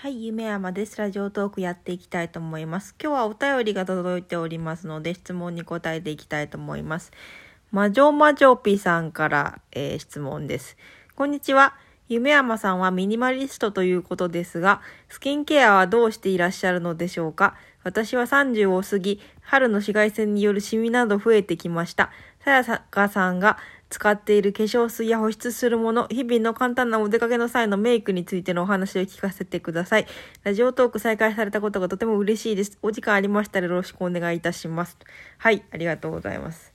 はい、夢山です。ラジオトークやっていきたいと思います。今日はお便りが届いておりますので、質問に答えていきたいと思います。魔女魔女ピさんから、えー質問です。こんにちは。夢山さんはミニマリストということですが、スキンケアはどうしていらっしゃるのでしょうか？私は30を過ぎ、春の紫外線によるシミなど増えてきました。さやかさんが使っている化粧水や保湿するもの、日々の簡単なお出かけの際のメイクについてのお話を聞かせてください。ラジオトーク再開されたことがとても嬉しいです。お時間ありましたらよろしくお願いいたします。はい、ありがとうございます。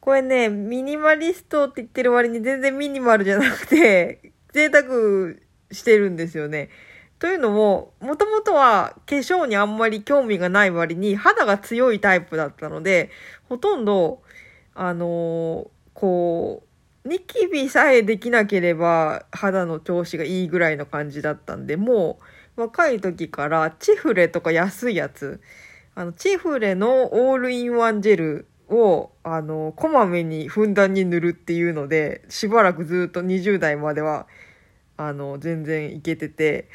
これね、ミニマリストって言ってる割に全然ミニマルじゃなくて、贅沢してるんですよね。というのも、もともとは化粧にあんまり興味がない割に肌が強いタイプだったので、ほとんど、あのーこう、ニキビさえできなければ肌の調子がいいぐらいの感じだったんで、もう若い時からチフレとか安いやつ、あの、チフレのオールインワンジェルを、あの、こまめにふんだんに塗るっていうので、しばらくずっと20代までは、あの、全然いけてて、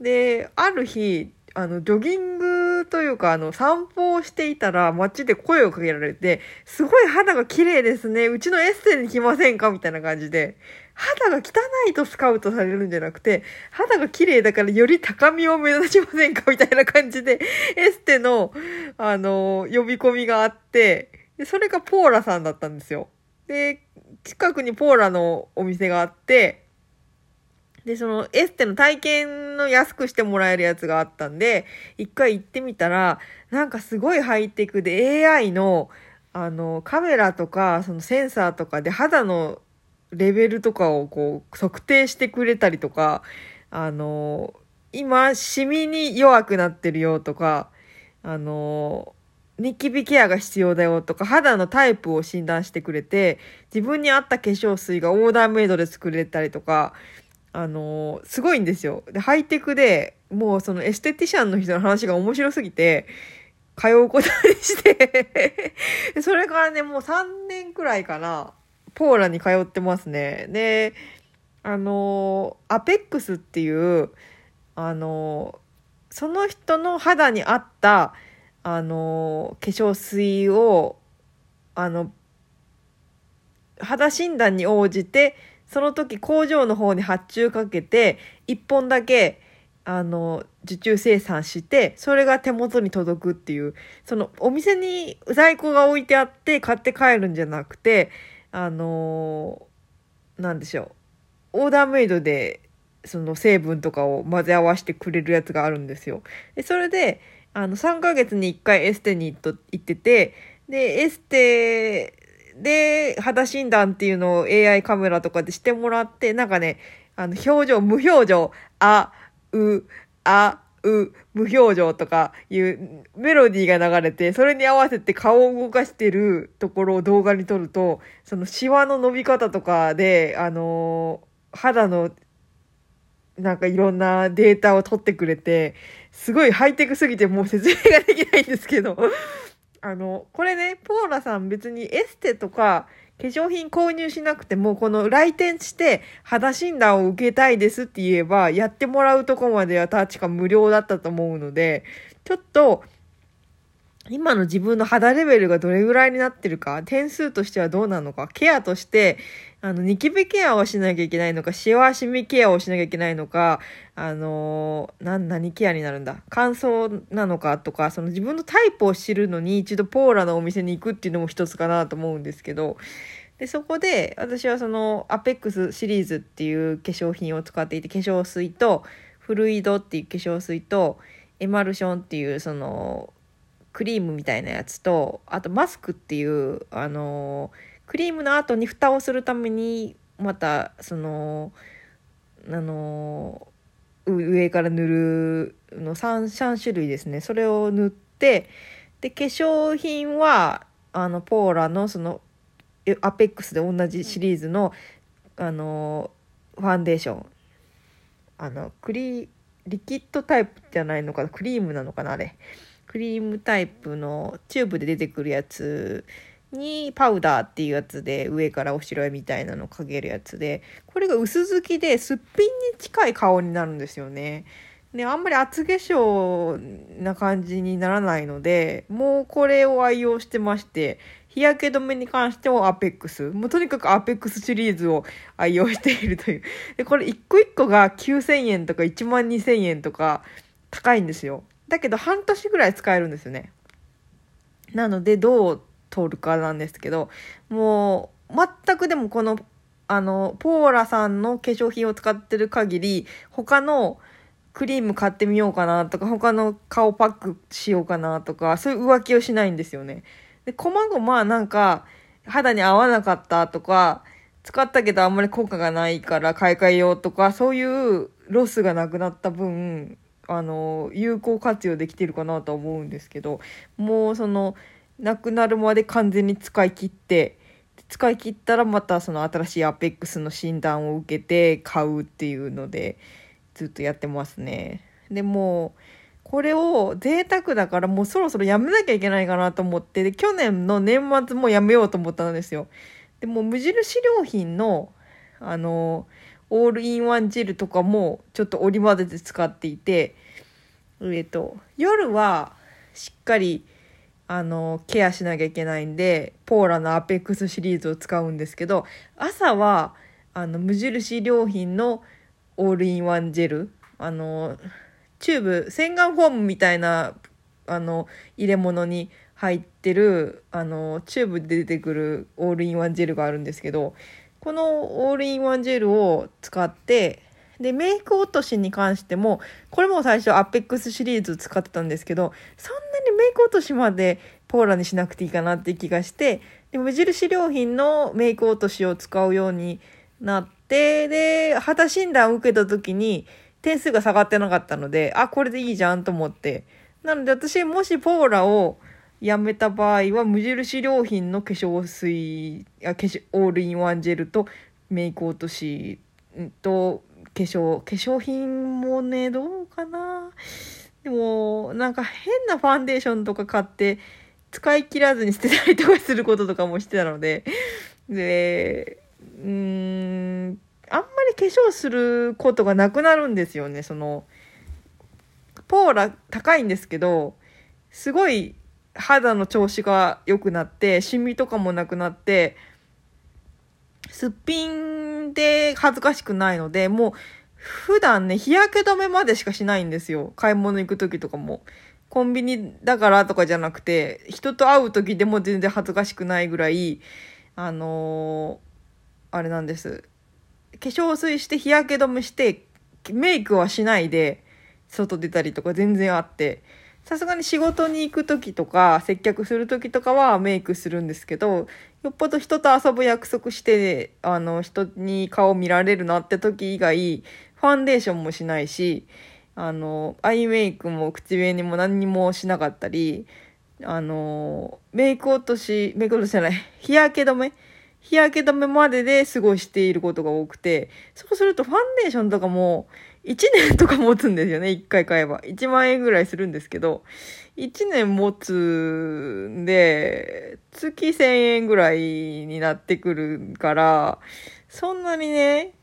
で、ある日、あの、ジョギングというか、あの、散歩をしていたら、街で声をかけられて、すごい肌が綺麗ですね。うちのエステに来ませんか？みたいな感じで、肌が汚いとスカウトされるんじゃなくて、肌が綺麗だからより高みを目指しませんか？みたいな感じで、エステの、あの、呼び込みがあって、で、それがポーラさんだったんですよ。で、近くにポーラのお店があって、で、そのエステの体験の安くしてもらえるやつがあったんで、一回行ってみたら、なんかすごいハイテクで AI の、あの、カメラとか、そのセンサーとかで肌のレベルとかをこう測定してくれたりとか、あの、今、シミに弱くなってるよとか、あの、ニキビケアが必要だよとか、肌のタイプを診断してくれて、自分に合った化粧水がオーダーメイドで作れたりとか、あのすごいんですよ。で、ハイテクで、もうそのエステティシャンの人の話が面白すぎて、通うことにしてそれからね、もう3年くらいかな、ポーラに通ってますね。で、あのアペックスっていう、あのその人の肌に合った、あの化粧水を、あの、肌診断に応じて、その時工場の方に発注かけて、1本だけ、あの、受注生産して、それが手元に届くっていう、そのお店に在庫が置いてあって買って帰るんじゃなくて、あのなんでしょう。オーダーメイドで、その成分とかを混ぜ合わせてくれるやつがあるんですよ。で、それで、あの、3ヶ月に1回エステに行ってて、で、エステで肌診断っていうのを AI カメラとかでしてもらって、なんかね、あの、表情、無表情、あ、う、あ、う、無表情とかいうメロディーが流れて、それに合わせて顔を動かしてるところを動画に撮ると、そのシワの伸び方とかで、あの肌のなんかいろんなデータを取ってくれて、すごいハイテクすぎてもう説明ができないんですけど、あの、これね、ポーラさん別にエステとか化粧品購入しなくても、この来店して肌診断を受けたいですって言えば、やってもらうとこまでは確か無料だったと思うので、ちょっと、今の自分の肌レベルがどれぐらいになってるか、点数としてはどうなのか、ケアとして、あの、ニキビケアをしなきゃいけないのか、シワシミケアをしなきゃいけないのか、あのー、な、何ケアになるんだ？乾燥なのかとか、その自分のタイプを知るのに一度ポーラのお店に行くっていうのも一つかなと思うんですけど、で、そこで私はそのアペックスシリーズっていう化粧品を使っていて、化粧水とフルイドっていう化粧水とエマルションっていうそのクリームみたいなやつと、あとマスクっていう、あのクリームの後に蓋をするために、また、その、あの上から塗るの 3, 3種類ですね。それを塗って、で、化粧品は、あの、ポーラのその、アペックスで同じシリーズの、あのファンデーション。あの、クリ、リキッドタイプじゃないのかな？クリームなのかな？あれ。クリームタイプのチューブで出てくるやつにパウダーっていうやつで上からお白絵みたいなのかけるやつでこれが薄付きですっぴんに近い顔になるんですよねで、あんまり厚化粧な感じにならないので、もうこれを愛用してまして、日焼け止めに関してもアペックス。もうとにかくアペックスシリーズを愛用しているという。で、これ一個一個が9000円とか1万2000円とか高いんですよ。だけど半年ぐらい使えるんですよね。なので、どう通るかなんですけど、もう、全くでもこの、あの、ポーラさんの化粧品を使ってる限り、他のクリーム買ってみようかなとか、他の顔パックしようかなとか、そういう浮気をしないんですよね。で、こまごまなんか、肌に合わなかったとか、使ったけどあんまり効果がないから買い替えようとか、そういうロスがなくなった分、あの、有効活用できてるかなと思うんですけど、もうその、なくなるまで完全に使い切って、使い切ったらまたその新しいアペックスの診断を受けて買うっていうので、ずっとやってますね。でもこれを贅沢だからもうそろそろやめなきゃいけないかなと思って、で、去年の年末もやめようと思ったんですよ。でも無印良品の、あの、オールインワンジェルとかもちょっと織り交ぜて使っていて、えっと、夜はしっかり、あの、ケアしなきゃいけないんで、ポーラのアペックスシリーズを使うんですけど、朝は、あの、無印良品のオールインワンジェル、あの、チューブ洗顔フォームみたいなあの入れ物に入ってるあのチューブで出てくるオールインワンジェルがあるんですけどこのオールインワンジェルを使ってでメイク落としに関してもこれも最初アペックスシリーズ使ってたんですけどそんなにメイク落としまでポーラにしなくていいかなって気がしてで無印良品のメイク落としを使うようになってで肌診断を受けた時に点数が下がってなかったので、あ、これでいいじゃんと思って。なので私、もしポーラをやめた場合は、無印良品の化粧水、あ化粧オールインワンジェルとメイク落としと化粧、化粧品もね、どうかな。でも、なんか変なファンデーションとか買って、使い切らずに捨てたりとかすることとかもしてたので、で、うん、あんまり化粧することがなくなるんですよね。その、ポーラ高いんですけど、すごい肌の調子が良くなって、シミとかもなくなって、すっぴんで恥ずかしくないので、もう普段ね、日焼け止めまでしかしないんですよ。買い物行く時とかも。コンビニだからとかじゃなくて、人と会う時でも全然恥ずかしくないぐらい、あのー、あれなんです。化粧水して日焼け止めしてメイクはしないで外出たりとか全然あってさすがに仕事に行く時とか接客する時とかはメイクするんですけどよっぽど人と遊ぶ約束してあの人に顔見られるなって時以外ファンデーションもしないしあのアイメイクも口紅も何にもしなかったりあのメイク落としメイク落としじゃない日焼け止め日焼け止めまでで過ごしていることが多くて、そうするとファンデーションとかも1年とか持つんですよね、1回買えば。1万円ぐらいするんですけど、1年持つんで、月1000円ぐらいになってくるから、そんなにね、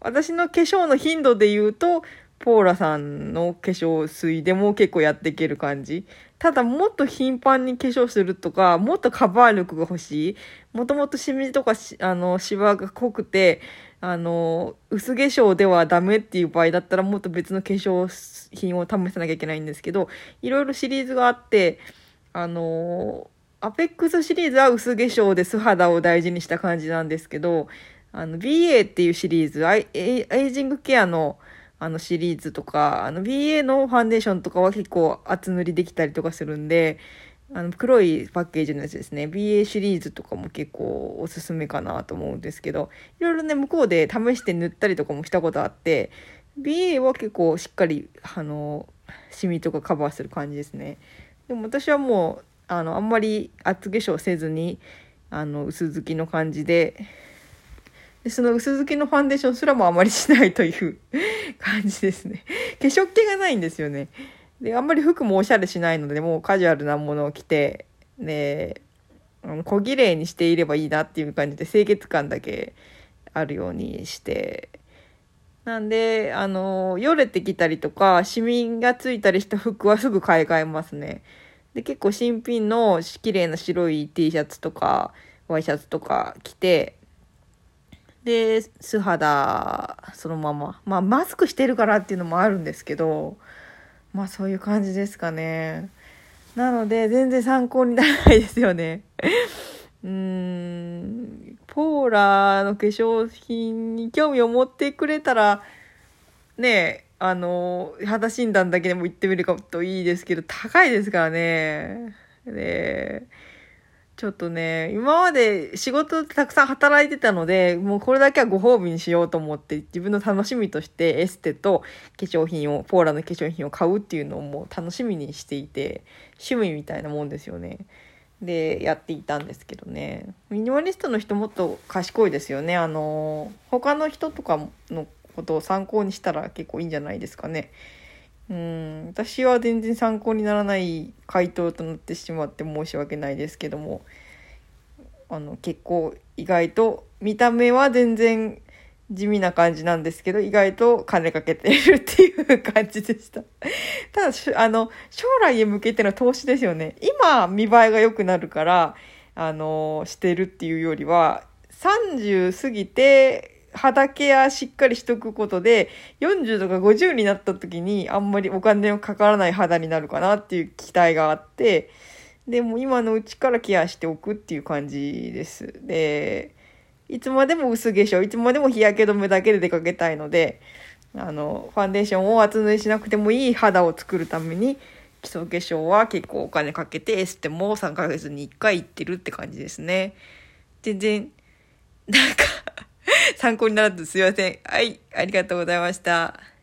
私の化粧の頻度で言うと、ポーラさんの化粧水でも結構やっていける感じ。ただもっと頻繁に化粧するとか、もっとカバー力が欲しい。もともとシミとかあの、シワが濃くて、あの、薄化粧ではダメっていう場合だったらもっと別の化粧品を試さなきゃいけないんですけど、いろいろシリーズがあって、あの、アペックスシリーズは薄化粧で素肌を大事にした感じなんですけど、あの、BA っていうシリーズ、アイエイジングケアのあのシリーズとか、あの BA のファンデーションとかは結構厚塗りできたりとかするんで、あの黒いパッケージのやつですね。BA シリーズとかも結構おすすめかなと思うんですけど、いろいろね、向こうで試して塗ったりとかもしたことあって、BA は結構しっかり、あの、シミとかカバーする感じですね。でも私はもう、あの、あんまり厚化粧せずに、あの、薄付きの感じで、でその薄付きのファンデーションすらもあまりしないという 感じですね。化粧気がないんですよね。で、あんまり服もおしゃれしないので、もうカジュアルなものを着て、で、小綺麗にしていればいいなっていう感じで清潔感だけあるようにしてなんで、あの、よれてきたりとか、シミがついたりした服はすぐ買い替えますね。で、結構新品の綺麗な白い T シャツとか、ワイシャツとか着て、で、素肌、そのまま。まあ、マスクしてるからっていうのもあるんですけど、まあ、そういう感じですかね。なので、全然参考にならないですよね。うーん、ポーラーの化粧品に興味を持ってくれたら、ねあの、肌診断だけでも行ってみるかといいですけど、高いですからね。で、ちょっとね、今まで仕事でたくさん働いてたので、もうこれだけはご褒美にしようと思って、自分の楽しみとしてエステと化粧品を、ポーラの化粧品を買うっていうのをもう楽しみにしていて、趣味みたいなもんですよね。で、やっていたんですけどね。ミニマリストの人もっと賢いですよね。あの、他の人とかのことを参考にしたら結構いいんじゃないですかね。うん、私は全然参考にならない回答となってしまって申し訳ないですけども、あの、結構意外と見た目は全然地味な感じなんですけど、意外と金かけてるっていう感じでした。ただ、あの、将来へ向けての投資ですよね。今、見栄えが良くなるから、あの、してるっていうよりは、30過ぎて、肌ケアしっかりしとくことで、40とか50になった時にあんまりお金のかからない肌になるかなっていう期待があって、でも今のうちからケアしておくっていう感じです。で、いつまでも薄化粧、いつまでも日焼け止めだけで出かけたいので、あの、ファンデーションを厚塗りしなくてもいい肌を作るために、基礎化粧は結構お金かけてエステも3ヶ月に1回行ってるって感じですね。全然、なんか参考にならずすいません。はい、ありがとうございました。